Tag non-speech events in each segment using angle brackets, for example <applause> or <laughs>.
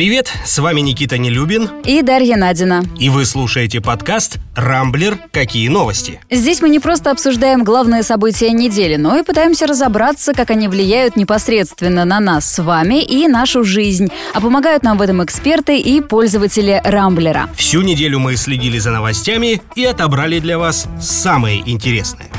Привет, с вами Никита Нелюбин. И Дарья Надина. И вы слушаете подкаст «Рамблер. Какие новости?». Здесь мы не просто обсуждаем главные события недели, но и пытаемся разобраться, как они влияют непосредственно на нас с вами и нашу жизнь. А помогают нам в этом эксперты и пользователи Рамблера. Всю неделю мы следили за новостями и отобрали для вас самые интересные.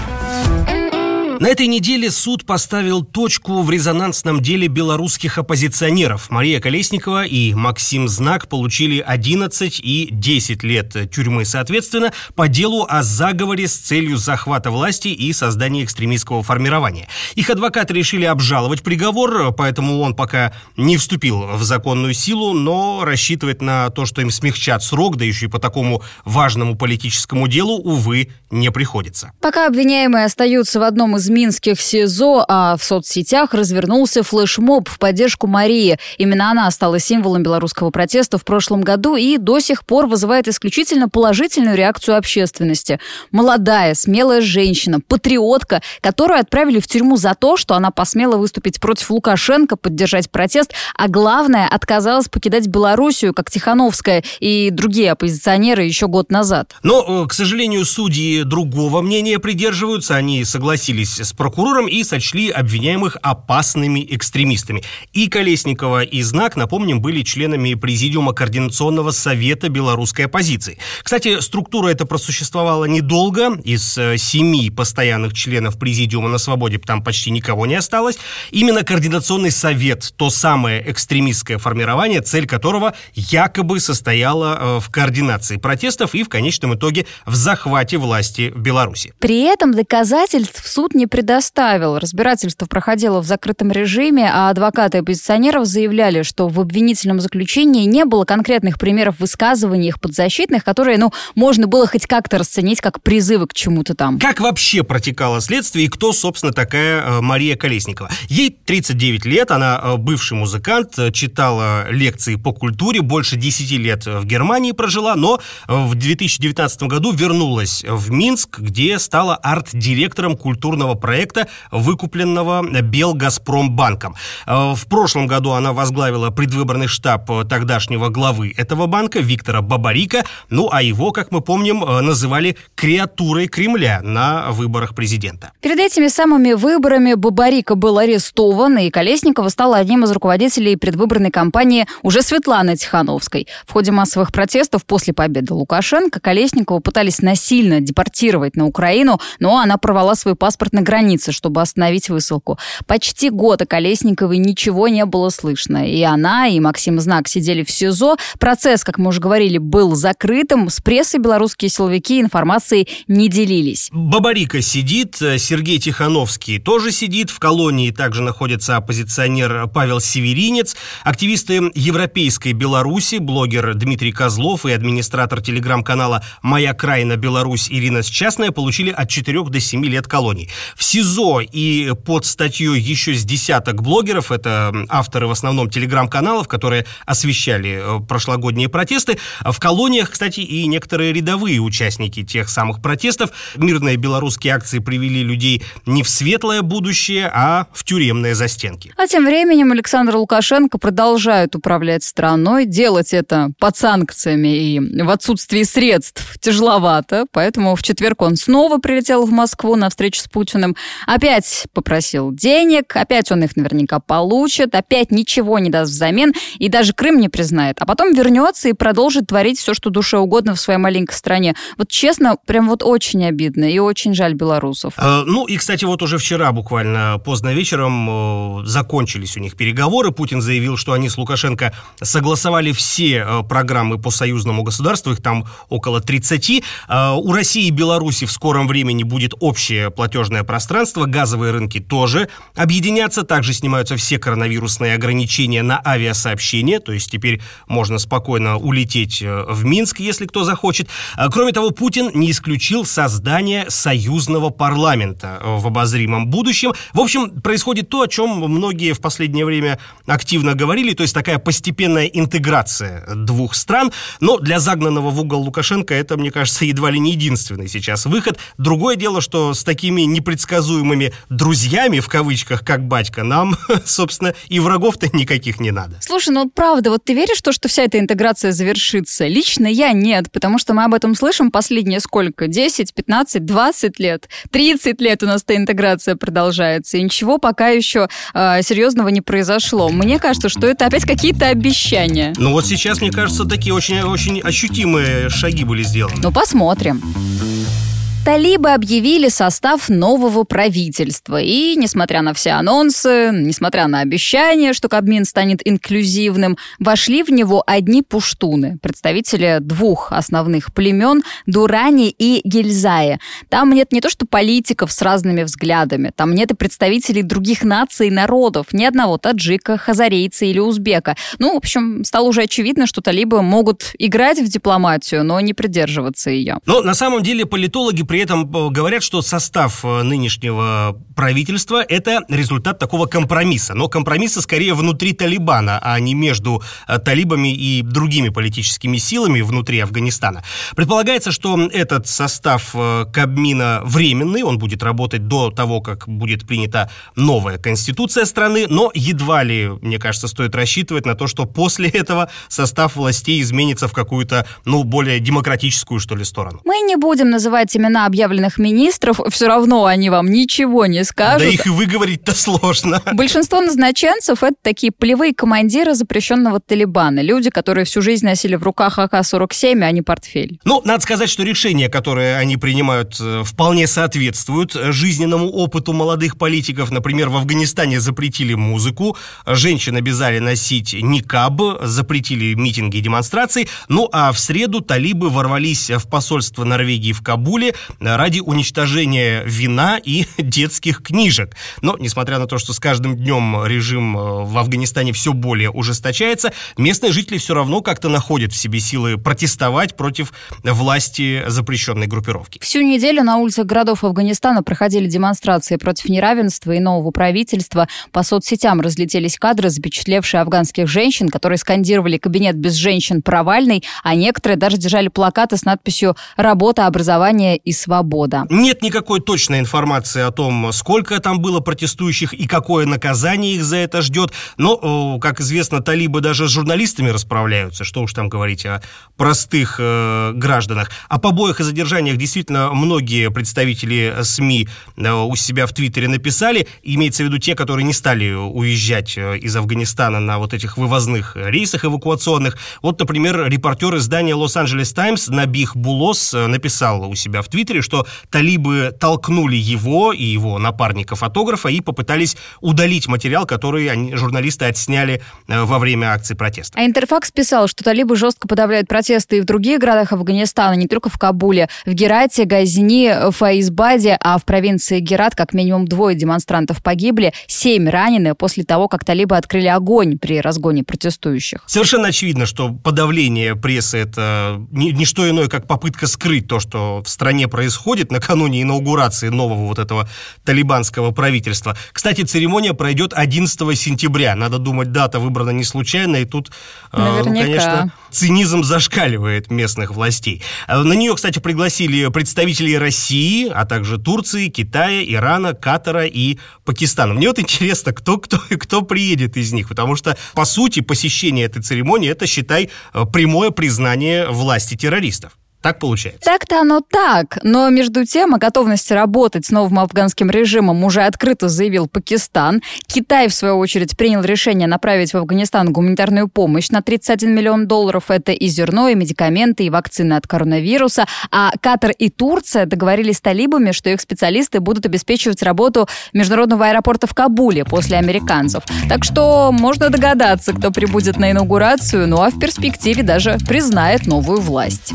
На этой неделе суд поставил точку в резонансном деле белорусских оппозиционеров. Мария Колесникова и Максим Знак получили 11 и 10 лет тюрьмы соответственно по делу о заговоре с целью захвата власти и создания экстремистского формирования. Их адвокаты решили обжаловать приговор, поэтому он пока не вступил в законную силу, но рассчитывать на то, что им смягчат срок, да еще и по такому важному политическому делу, увы, не приходится. Пока обвиняемые остаются в одном из минских СИЗО, а в соцсетях развернулся флешмоб в поддержку Марии. Именно она стала символом белорусского протеста в прошлом году и до сих пор вызывает исключительно положительную реакцию общественности. Молодая, смелая женщина, патриотка, которую отправили в тюрьму за то, что она посмела выступить против Лукашенко, поддержать протест, а главное, отказалась покидать Белоруссию, как Тихановская и другие оппозиционеры еще год назад. Но, э, к сожалению, судьи другого мнения придерживаются. Они согласились с прокурором и сочли обвиняемых опасными экстремистами. И Колесникова, и Знак, напомним, были членами Президиума Координационного совета белорусской оппозиции. Кстати, структура эта просуществовала недолго. Из э, семи постоянных членов Президиума на свободе там почти никого не осталось. Именно Координационный совет, то самое экстремистское формирование, цель которого якобы состояла э, в координации протестов и в конечном итоге в захвате власти в Беларуси. При этом доказательств суд не предоставил. Разбирательство проходило в закрытом режиме, а адвокаты оппозиционеров заявляли, что в обвинительном заключении не было конкретных примеров высказываний их подзащитных, которые, ну, можно было хоть как-то расценить как призывы к чему-то там. Как вообще протекало следствие и кто, собственно, такая э, Мария Колесникова? Ей 39 лет, она э, бывший музыкант, э, читала лекции по культуре, больше 10 лет в Германии прожила, но в 2019 году вернулась в Минск, где стала арт-директором культурного проекта, выкупленного Белгазпромбанком. Э, в прошлом году она возглавила предвыборный штаб тогдашнего главы этого банка Виктора Бабарика, ну а его, как мы помним, э, называли креатурой Кремля на выборах президента. Перед этими самыми выборами Бабарика был арестован, и Колесникова стала одним из руководителей предвыборной кампании уже Светланы Тихановской. В ходе массовых протестов после победы Лукашенко Колесникова пытались насильно депортировать на Украину, но она порвала свой паспорт на границе, чтобы остановить высылку. Почти год о Колесниковой ничего не было слышно. И она, и Максим Знак сидели в СИЗО. Процесс, как мы уже говорили, был закрытым. С прессой белорусские силовики информацией не делились. Бабарика сидит, Сергей Тихановский тоже сидит. В колонии также находится оппозиционер Павел Северинец, активисты Европейской Беларуси, блогер Дмитрий Козлов и администратор телеграм-канала «Моя крайна Беларусь» Ирина Счастная получили от 4 до 7 лет колоний. В СИЗО и под статьей еще с десяток блогеров, это авторы в основном телеграм-каналов, которые освещали э, прошлогодние протесты. В колониях, кстати, и некоторые рядовые участники тех самых протестов. Мирные белорусские акции привели людей не в светлое будущее, а в тюремные застенки. А тем временем Александр Лукашенко продолжает управлять страной, делать это под санкциями и в отсутствии средств тяжеловато, поэтому в четверг он снова прилетел в Москву на встречу с Путиным, опять попросил денег, опять он их наверняка получит, опять ничего не даст взамен и даже Крым не признает, а потом вернется и продолжит творить все, что душе угодно в своей маленькой стране. Вот честно, прям вот очень обидно и очень жаль белорусов. Э, ну и, кстати, вот уже вчера буквально поздно вечером э, закончились у них переговоры. Путин заявил, что они с Лукашенко согласовали все э, программы по союзному государству, их там около 30. У России и Беларуси в скором времени будет общее платежное пространство, газовые рынки тоже объединятся, также снимаются все коронавирусные ограничения на авиасообщение, то есть теперь можно спокойно улететь э, в Минск, если кто захочет. А, кроме того, Путин не исключил создание союзного парламента э, в обозримом будущем. В общем, происходит то, о чем многие в последнее время активно говорили, то есть такая постепенная интеграция двух стран, но для загнанного в угол Лукашенко это, мне кажется, едва ли не единственный сейчас выход. Другое дело, что с такими непредсказуемыми предсказуемыми «друзьями», в кавычках, как батька, нам, <laughs> собственно, и врагов-то никаких не надо. Слушай, ну правда, вот ты веришь в то, что вся эта интеграция завершится? Лично я нет, потому что мы об этом слышим последние сколько? 10, 15, 20 лет? 30 лет у нас эта интеграция продолжается, и ничего пока еще э, серьезного не произошло. Мне кажется, что это опять какие-то обещания. Ну вот сейчас, мне кажется, такие очень, очень ощутимые шаги были сделаны. Ну посмотрим. Талибы объявили состав нового правительства. И, несмотря на все анонсы, несмотря на обещание, что Кабмин станет инклюзивным, вошли в него одни пуштуны, представители двух основных племен – Дурани и Гильзая. Там нет не то что политиков с разными взглядами, там нет и представителей других наций и народов, ни одного таджика, хазарейца или узбека. Ну, в общем, стало уже очевидно, что талибы могут играть в дипломатию, но не придерживаться ее. Но на самом деле политологи при этом э, говорят, что состав э, нынешнего правительства – это результат такого компромисса. Но компромисса скорее внутри Талибана, а не между э, талибами и другими политическими силами внутри Афганистана. Предполагается, что этот состав Кабмина временный, он будет работать до того, как будет принята новая конституция страны, но едва ли, мне кажется, стоит рассчитывать на то, что после <laughs> этого состав властей изменится в какую-то, ну, более демократическую, что ли, сторону. Мы не будем называть имена имена объявленных министров, все равно они вам ничего не скажут. Да их и выговорить-то сложно. <laughs> Большинство назначенцев — это такие полевые командиры запрещенного Талибана. Люди, которые всю жизнь носили в руках АК-47, а не портфель. Ну, надо сказать, что решения, которые они принимают, э, вполне соответствуют жизненному опыту молодых политиков. Например, в Афганистане запретили музыку, женщин обязали носить никаб, запретили митинги и демонстрации. Ну, а в среду талибы ворвались в посольство Норвегии в Кабуле, ради уничтожения вина и <laughs> детских книжек. Но, несмотря на то, что с каждым днем режим э, в Афганистане все более ужесточается, местные жители все равно как-то находят в себе силы протестовать против власти запрещенной группировки. Всю неделю на улицах городов Афганистана проходили демонстрации против неравенства и нового правительства. По соцсетям разлетелись кадры, запечатлевшие афганских женщин, которые скандировали «Кабинет без женщин провальный», а некоторые даже держали плакаты с надписью «Работа, образование и свобода. Нет никакой точной информации о том, сколько там было протестующих и какое наказание их за это ждет. Но, как известно, талибы даже с журналистами расправляются. Что уж там говорить о простых э, гражданах. О побоях и задержаниях действительно многие представители СМИ э, у себя в Твиттере написали. Имеется в виду те, которые не стали уезжать э, из Афганистана на вот этих вывозных рейсах эвакуационных. Вот, например, репортер издания Лос-Анджелес Таймс Набих Булос э, написал у себя в Твиттере, Твиттере, что талибы толкнули его и его напарника-фотографа и попытались удалить материал, который они, журналисты отсняли э, во время акции протеста. А Интерфакс писал, что талибы жестко подавляют протесты и в других городах Афганистана, не только в Кабуле. В Герате, Газни, Фаизбаде, а в провинции Герат как минимум двое демонстрантов погибли, семь ранены после того, как талибы открыли огонь при разгоне протестующих. Совершенно очевидно, что подавление прессы – это не, не что иное, как попытка скрыть то, что в стране происходит накануне инаугурации нового вот этого талибанского правительства. Кстати, церемония пройдет 11 сентября. Надо думать, дата выбрана не случайно, и тут, э, Наверняка. конечно, цинизм зашкаливает местных властей. Э, на нее, кстати, пригласили представителей России, а также Турции, Китая, Ирана, Катара и Пакистана. Мне вот интересно, кто, кто, кто приедет из них, потому что, по сути, посещение этой церемонии, это, считай, э, прямое признание власти террористов. Так получается. Так-то оно так. Но между тем о готовности работать с новым афганским режимом уже открыто заявил Пакистан. Китай, в свою очередь, принял решение направить в Афганистан гуманитарную помощь на 31 миллион долларов. Это и зерно, и медикаменты, и вакцины от коронавируса. А Катар и Турция договорились с талибами, что их специалисты будут обеспечивать работу международного аэропорта в Кабуле после американцев. Так что можно догадаться, кто прибудет на инаугурацию, ну а в перспективе даже признает новую власть.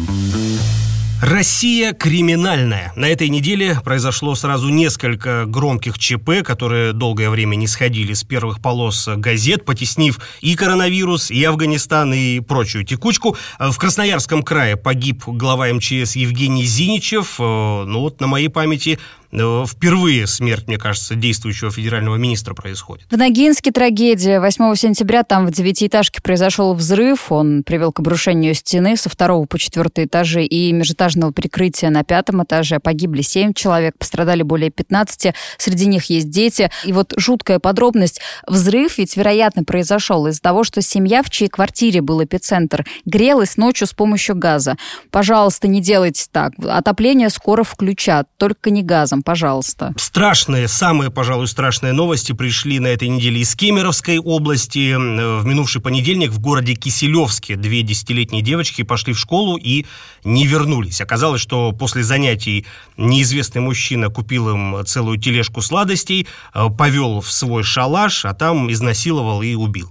Россия криминальная. На этой неделе произошло сразу несколько громких ЧП, которые долгое время не сходили с первых полос газет, потеснив и коронавирус, и Афганистан, и прочую текучку. В Красноярском крае погиб глава МЧС Евгений Зиничев. Э, ну вот на моей памяти впервые смерть, мне кажется, действующего федерального министра происходит. В Ногинске трагедия. 8 сентября там в девятиэтажке произошел взрыв. Он привел к обрушению стены со второго по четвертый этажи и межэтажного прикрытия на пятом этаже. Погибли 7 человек, пострадали более 15. Среди них есть дети. И вот жуткая подробность. Взрыв ведь, вероятно, произошел из-за того, что семья, в чьей квартире был эпицентр, грелась ночью с помощью газа. Пожалуйста, не делайте так. Отопление скоро включат, только не газом, пожалуйста. Страшные, самые, пожалуй, страшные новости пришли на этой неделе из Кемеровской области. В минувший понедельник в городе Киселевске две десятилетние девочки пошли в школу и не вернулись. Оказалось, что после занятий неизвестный мужчина купил им целую тележку сладостей, э, повел в свой шалаш, а там изнасиловал и убил.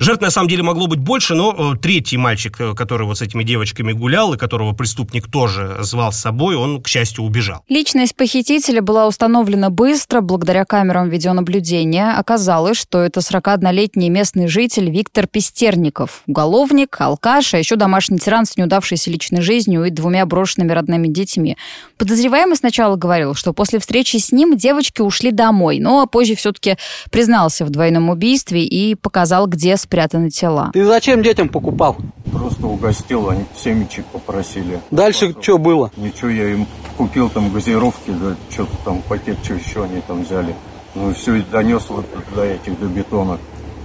Жертв на самом деле могло быть больше, но э, третий мальчик, э, который вот с этими девочками гулял, и которого преступник тоже звал с собой, он, к счастью, убежал. Личность похитителя была установлена быстро благодаря камерам видеонаблюдения. Оказалось, что это 41-летний местный житель Виктор Пестерников. Уголовник, алкаш, а еще домашний тиран с неудавшейся личной жизнью и двумя брошенными родными детьми. Подозреваемый сначала говорил, что после встречи с ним девочки ушли домой, но позже все-таки признался в двойном убийстве и показал, где спрятаны тела. Ты зачем детям покупал? Просто угостил, они семечек попросили. Дальше что было? Ничего, я им купил там газировки, да, что-то там, пакет, что еще они там взяли. Ну и все, донес вот до этих, до бетона.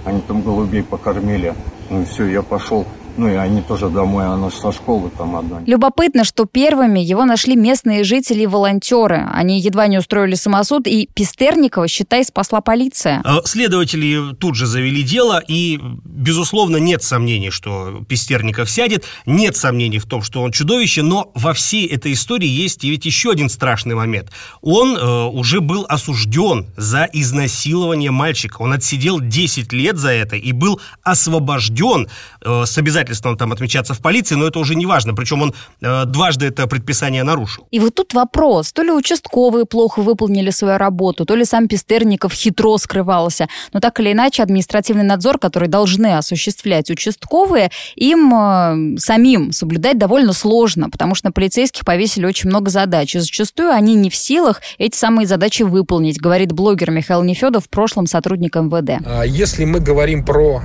Они там голубей покормили. Ну и все, я пошел. Ну и они тоже домой, она же со школы там одна. Любопытно, что первыми его нашли местные жители и волонтеры. Они едва не устроили самосуд, и Пестерникова, считай, спасла полиция. А следователи тут же завели дело, и, безусловно, нет сомнений, что Пестерников сядет, нет сомнений в том, что он чудовище, но во всей этой истории есть ведь еще один страшный момент. Он э, уже был осужден за изнасилование мальчика. Он отсидел 10 лет за это и был освобожден э, с обязательством обязательством там отмечаться в полиции, но это уже не важно. Причем он э, дважды это предписание нарушил. И вот тут вопрос. То ли участковые плохо выполнили свою работу, то ли сам Пестерников хитро скрывался. Но так или иначе, административный надзор, который должны осуществлять участковые, им э, самим соблюдать довольно сложно, потому что на полицейских повесили очень много задач. И зачастую они не в силах эти самые задачи выполнить, говорит блогер Михаил Нефедов, в прошлом сотрудник МВД. А если мы говорим про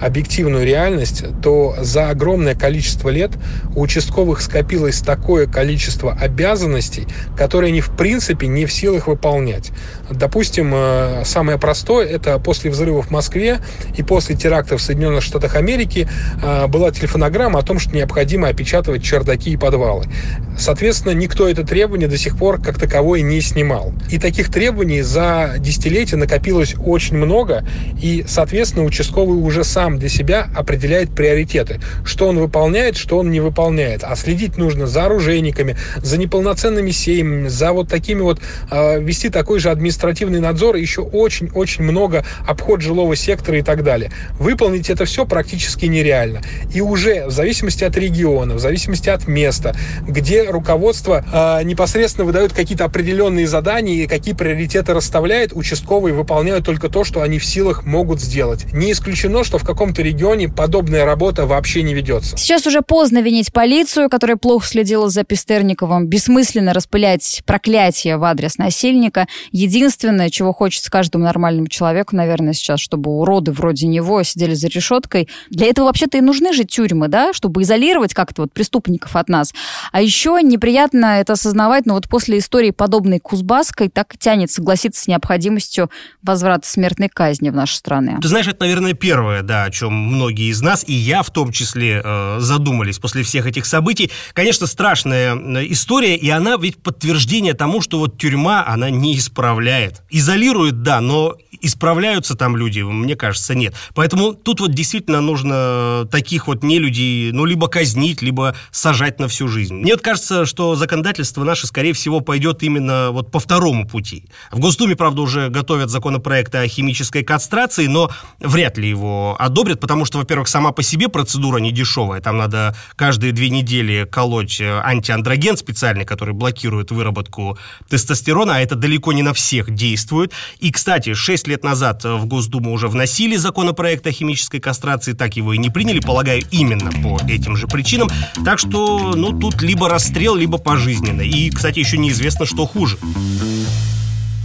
объективную реальность, то за огромное количество лет у участковых скопилось такое количество обязанностей, которые они в принципе не в силах выполнять. Допустим, э, самое простое – это после взрывов в Москве и после терактов в Соединенных Штатах Америки э, была телефонограмма о том, что необходимо опечатывать чердаки и подвалы. Соответственно, никто это требование до сих пор как таковое не снимал. И таких требований за десятилетия накопилось очень много, и, соответственно, участковый уже сам для себя определяет приоритеты, что он выполняет, что он не выполняет. А следить нужно за оружейниками, за неполноценными семьями, за вот такими вот, э, вести такой же административный надзор, еще очень-очень много обход жилого сектора и так далее. Выполнить это все практически нереально. И уже в зависимости от региона, в зависимости от места, где руководство э, непосредственно выдает какие-то определенные задания и какие приоритеты расставляет, участковые выполняют только то, что они в силах могут сделать. Не исключено, что в каком-то регионе подобная работа вообще не ведется. Сейчас уже поздно винить полицию, которая плохо следила за Пестерниковым, бессмысленно распылять проклятие в адрес насильника. Единственное, чего хочется каждому нормальному человеку, наверное, сейчас, чтобы уроды вроде него сидели за решеткой. Для этого вообще-то и нужны же тюрьмы, да, чтобы изолировать как-то вот преступников от нас. А еще неприятно это осознавать, но вот после истории, подобной Кузбасской, так и тянет согласиться с необходимостью возврата смертной казни в нашей стране. Ты знаешь, это, наверное, первое, да, о чем многие из нас, и я в том числе, э, задумались после всех этих событий. Конечно, страшная э, история, и она ведь подтверждение тому, что вот тюрьма, она не исправляет. Изолирует, да, но исправляются там люди, мне кажется, нет. Поэтому тут вот действительно нужно таких вот нелюдей, ну, либо казнить, либо сажать на всю жизнь. Мне вот кажется, что законодательство наше, скорее всего, пойдет именно вот по второму пути. В Госдуме, правда, уже готовят законопроект о химической кастрации, но вряд ли его одобрят одобрят, потому что, во-первых, сама по себе процедура не дешевая. Там надо каждые две недели колоть э, антиандроген специальный, который блокирует выработку тестостерона, а это далеко не на всех действует. И, кстати, 6 лет назад в Госдуму уже вносили законопроект о химической кастрации, так его и не приняли, полагаю, именно по этим же причинам. Так что, ну, тут либо расстрел, либо пожизненно. И, кстати, еще неизвестно, что хуже.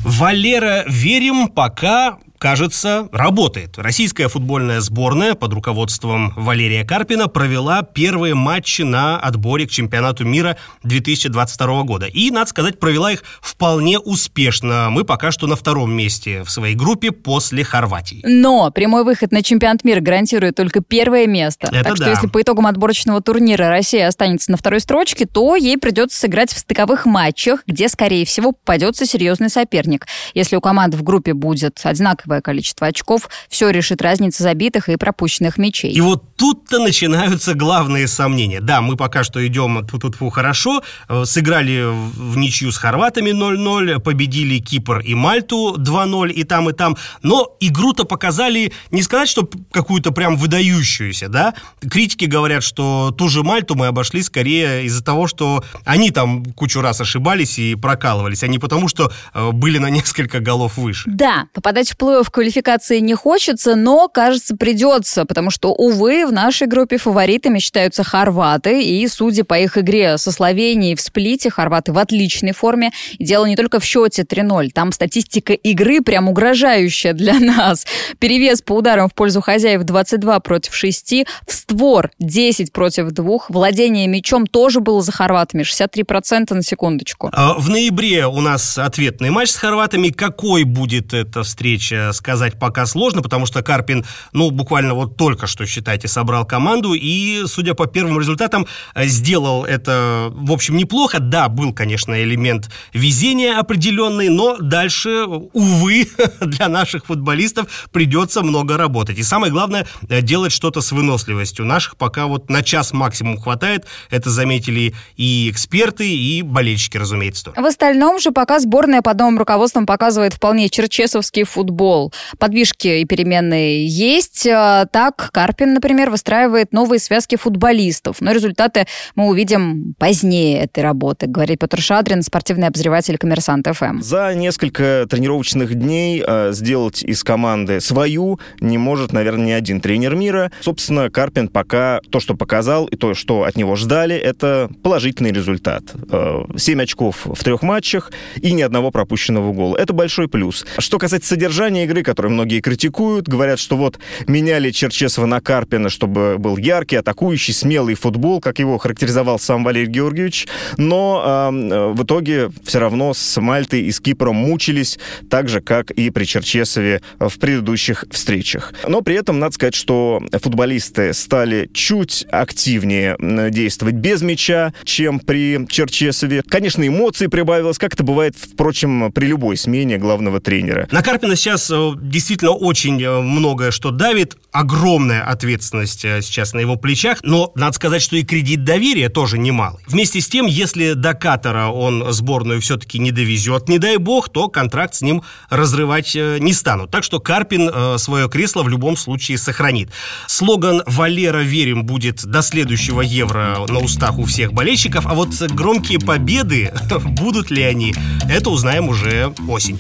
Валера Верим пока кажется, работает. Российская футбольная сборная под руководством Валерия Карпина провела первые матчи на отборе к чемпионату мира 2022 года. И, надо сказать, провела их вполне успешно. Мы пока что на втором месте в своей группе после Хорватии. Но прямой выход на чемпионат мира гарантирует только первое место. Это так что да. если по итогам отборочного турнира Россия останется на второй строчке, то ей придется сыграть в стыковых матчах, где, скорее всего, попадется серьезный соперник. Если у команд в группе будет одинаковое количество очков, все решит разница забитых и пропущенных мячей. И вот тут-то начинаются главные сомнения. Да, мы пока что идем тут хорошо, э, сыграли в ничью с хорватами 0-0, победили Кипр и Мальту 2-0 и там, и там, но игру-то показали, не сказать, что какую-то прям выдающуюся, да? Критики говорят, что ту же Мальту мы обошли скорее из-за того, что они там кучу раз ошибались и прокалывались, а не потому, что э, были на несколько голов выше. Да, попадать в плей-офф квалификации не хочется, но, кажется, придется, потому что, увы, в нашей группе фаворитами считаются хорваты, и, судя по их игре со Словенией в сплите, хорваты в отличной форме. И дело не только в счете 3-0, там статистика игры прям угрожающая для <laughs> нас. Перевес по ударам в пользу хозяев 22 против 6, в створ 10 против 2, владение мячом тоже было за хорватами, 63% на секундочку. А, В ноябре у нас ответный матч с хорватами. Какой будет эта встреча, сказать пока сложно, потому что Карпин, ну, буквально вот только что, считайте, собрал команду и, судя по первым результатам, сделал это, в общем, неплохо. Да, был, конечно, элемент везения определенный, но дальше, увы, <laughs> для наших футболистов придется много работать. И самое главное, делать что-то с выносливостью. Наших пока вот на час максимум хватает. Это заметили и эксперты, и болельщики, разумеется. В остальном же пока сборная под новым руководством показывает вполне черчесовский футбол. Подвижки и переменные есть. А, Так, Карпин, например, выстраивает новые связки футболистов. Но результаты мы увидим позднее этой работы, говорит Петр Шадрин, спортивный обозреватель «Коммерсант ФМ». За несколько тренировочных дней э, сделать из команды свою не может, наверное, ни один тренер мира. Собственно, Карпин пока то, что показал, и то, что от него ждали, это положительный результат. Э, Семь очков в трех матчах и ни одного пропущенного гола. Это большой плюс. Что касается содержания игры, которую многие критикуют, говорят, что вот меняли Черчесова на Карпина, чтобы был яркий, атакующий, смелый футбол, как его характеризовал сам Валерий Георгиевич. Но э, в итоге все равно с Мальтой и с Кипром мучились, так же, как и при Черчесове в предыдущих встречах. Но при этом надо сказать, что футболисты стали чуть активнее действовать без мяча, чем при Черчесове. Конечно, эмоций прибавилось, как это бывает, впрочем, при любой смене главного тренера. На Карпина сейчас действительно очень э, многое что давит, огромная ответственность э, сейчас на его плечах, но надо сказать, что и кредит доверия тоже немалый. Вместе с тем, если до Катара он сборную все-таки не довезет, не дай бог, то контракт с ним разрывать э, не станут. Так что Карпин э, свое кресло в любом случае сохранит. Слоган «Валера, верим» будет до следующего Евро на устах у всех болельщиков, а вот громкие победы, <laughs> будут ли они, это узнаем уже осенью.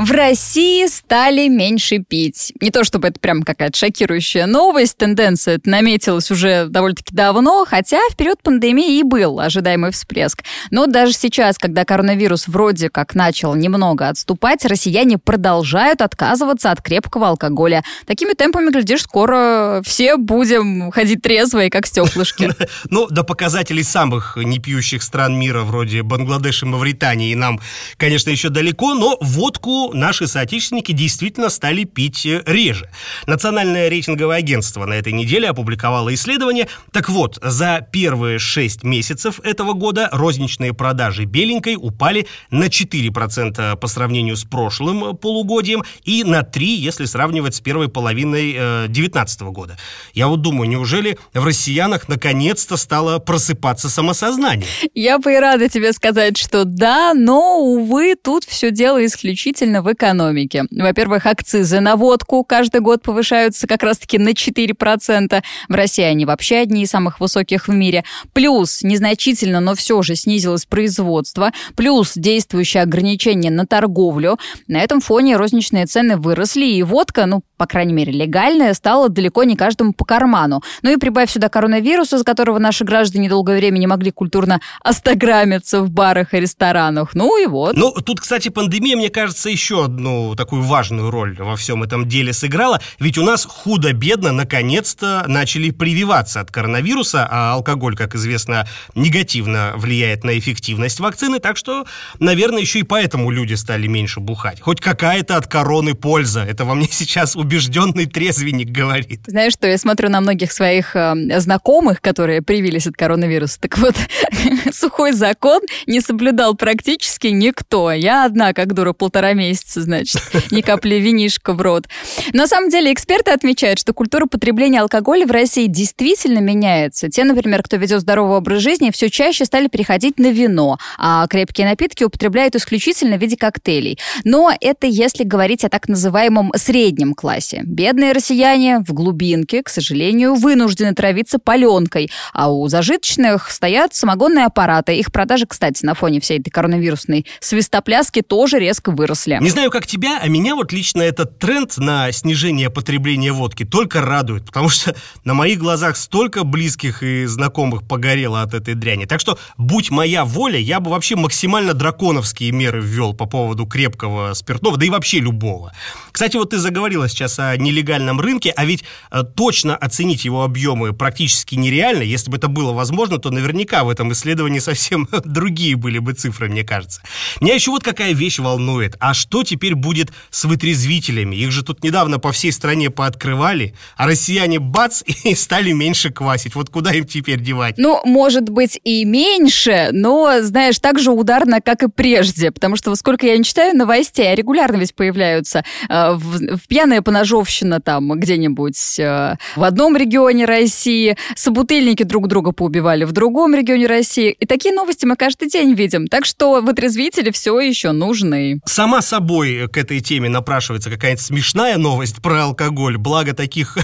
В России стали меньше пить. Не то чтобы это прям какая-то шокирующая новость, тенденция это наметилась уже довольно-таки давно, хотя в период пандемии и был ожидаемый всплеск. Но даже сейчас, когда коронавирус вроде как начал немного отступать, россияне продолжают отказываться от крепкого алкоголя. Такими темпами, глядишь, скоро все будем ходить трезвые, как стеклышки. <laughs> Ну, до показателей самых непьющих стран мира, вроде Бангладеш и Мавритании, нам, конечно, еще далеко, но водку наши соотечественники действительно стали пить э, реже. Национальное рейтинговое агентство на этой неделе опубликовало исследование. Так вот, за первые 6 месяцев этого года розничные продажи беленькой упали на 4% по сравнению с прошлым полугодием и на 3%, если сравнивать с первой половиной 2019 года. Я вот думаю, неужели в россиянах наконец-то стало просыпаться самосознание? Я бы и рада тебе сказать, что да, но, увы, тут все дело исключительно исключительно в экономике. Во-первых, акцизы на водку каждый год повышаются как раз-таки на 4%. В России они вообще одни из самых высоких в мире. Плюс незначительно, но все же снизилось производство. Плюс действующие ограничения на торговлю. На этом фоне розничные цены выросли, и водка, ну, по крайней мере, легальная, стала далеко не каждому по карману. Ну и прибавь сюда коронавирус, из-за которого наши граждане долгое время не могли культурно <laughs> остаграмиться в барах и ресторанах. Ну и вот. Ну, тут, кстати, пандемия, мне кажется, еще одну такую важную роль во всем этом деле сыграла. Ведь у нас худо-бедно, наконец-то, начали прививаться от коронавируса, а алкоголь, как известно, негативно влияет на эффективность вакцины, так что, наверное, еще и поэтому люди стали меньше бухать. Хоть какая-то от короны польза. Это во мне <laughs> сейчас убежденный трезвенник говорит. Знаешь что, я смотрю на многих своих э, знакомых, которые привились от коронавируса. Так вот, <laughs> сухой закон не соблюдал практически никто. Я одна, как дура, полтора месяца, значит, <laughs> ни капли винишка в рот. На самом деле, эксперты отмечают, что культура потребления алкоголя в России действительно меняется. Те, например, кто ведет здоровый образ жизни, все чаще стали переходить на вино, а крепкие напитки употребляют исключительно в виде коктейлей. Но это если говорить о так называемом среднем классе. Бедные россияне в глубинке, к сожалению, вынуждены травиться паленкой, а у зажиточных стоят самогонные аппараты. Их продажи, кстати, на фоне всей этой коронавирусной свистопляски тоже резко выросли. Не знаю, как тебя, а меня вот лично этот тренд на снижение потребления водки только радует, потому что <laughs> на моих глазах столько близких и знакомых погорело от этой дряни. Так что, будь моя воля, я бы вообще максимально драконовские меры ввел по поводу крепкого спиртного, да и вообще любого. Кстати, вот ты заговорила сейчас о нелегальном рынке, а ведь э, точно оценить его объемы практически нереально. Если бы это было возможно, то наверняка в этом исследовании совсем <laughs> другие были бы цифры, мне кажется. Меня еще вот какая вещь волнует. А что теперь будет с вытрезвителями? Их же тут недавно по всей стране пооткрывали, а россияне бац <laughs> и стали меньше квасить. Вот куда им теперь девать? Ну, может быть и меньше, но, знаешь, так же ударно, как и прежде. Потому что, сколько я не читаю новостей, а регулярно ведь появляются э, в, в пьяная поножовщина там где-нибудь э, в одном регионе России, собутыльники друг друга поубивали в другом регионе России. И такие новости мы каждый день видим. Так что вытрезвители все еще нужны. Сама собой к этой теме напрашивается какая-нибудь смешная новость про алкоголь. Благо таких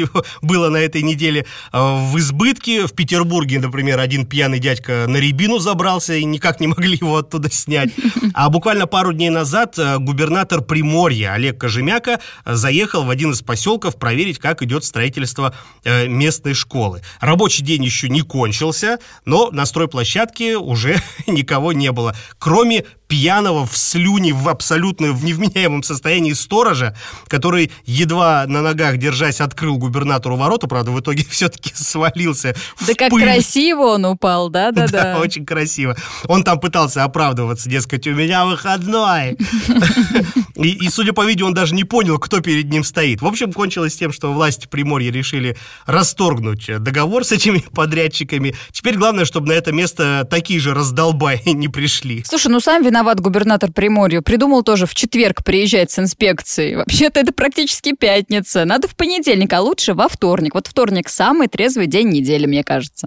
<laughs> было на этой неделе э, в избытке. В Петербурге, например, один пьяный дядька на рябину забрался и никак не <laughs> могли его оттуда снять. А буквально пару дней назад э, губернатор Приморья Олег Кожемяка заехал в один из поселков проверить, как идет строительство местной школы. Рабочий день еще не кончился, но на стройплощадке уже <laughs> никого не было, кроме пьяного в слюне, в абсолютно в невменяемом состоянии сторожа, который, едва на ногах держась, открыл губернатору ворота, правда, в итоге <laughs> все-таки свалился Да как пыль. красиво он упал, да-да-да. Да, очень красиво. Он там пытался оправдываться, дескать, у меня выходной. <laughs> И, и, судя по видео, он даже не понял, кто перед ним стоит. В общем, кончилось тем, что власти Приморья решили расторгнуть договор с этими <laughs> подрядчиками. Теперь главное, чтобы на это место такие же раздолбаи <laughs> не пришли. Слушай, ну сам виноват губернатор Приморья. Придумал тоже в четверг приезжать с инспекцией. Вообще-то это практически пятница. Надо в понедельник, а лучше во вторник. Вот вторник самый трезвый день недели, мне кажется.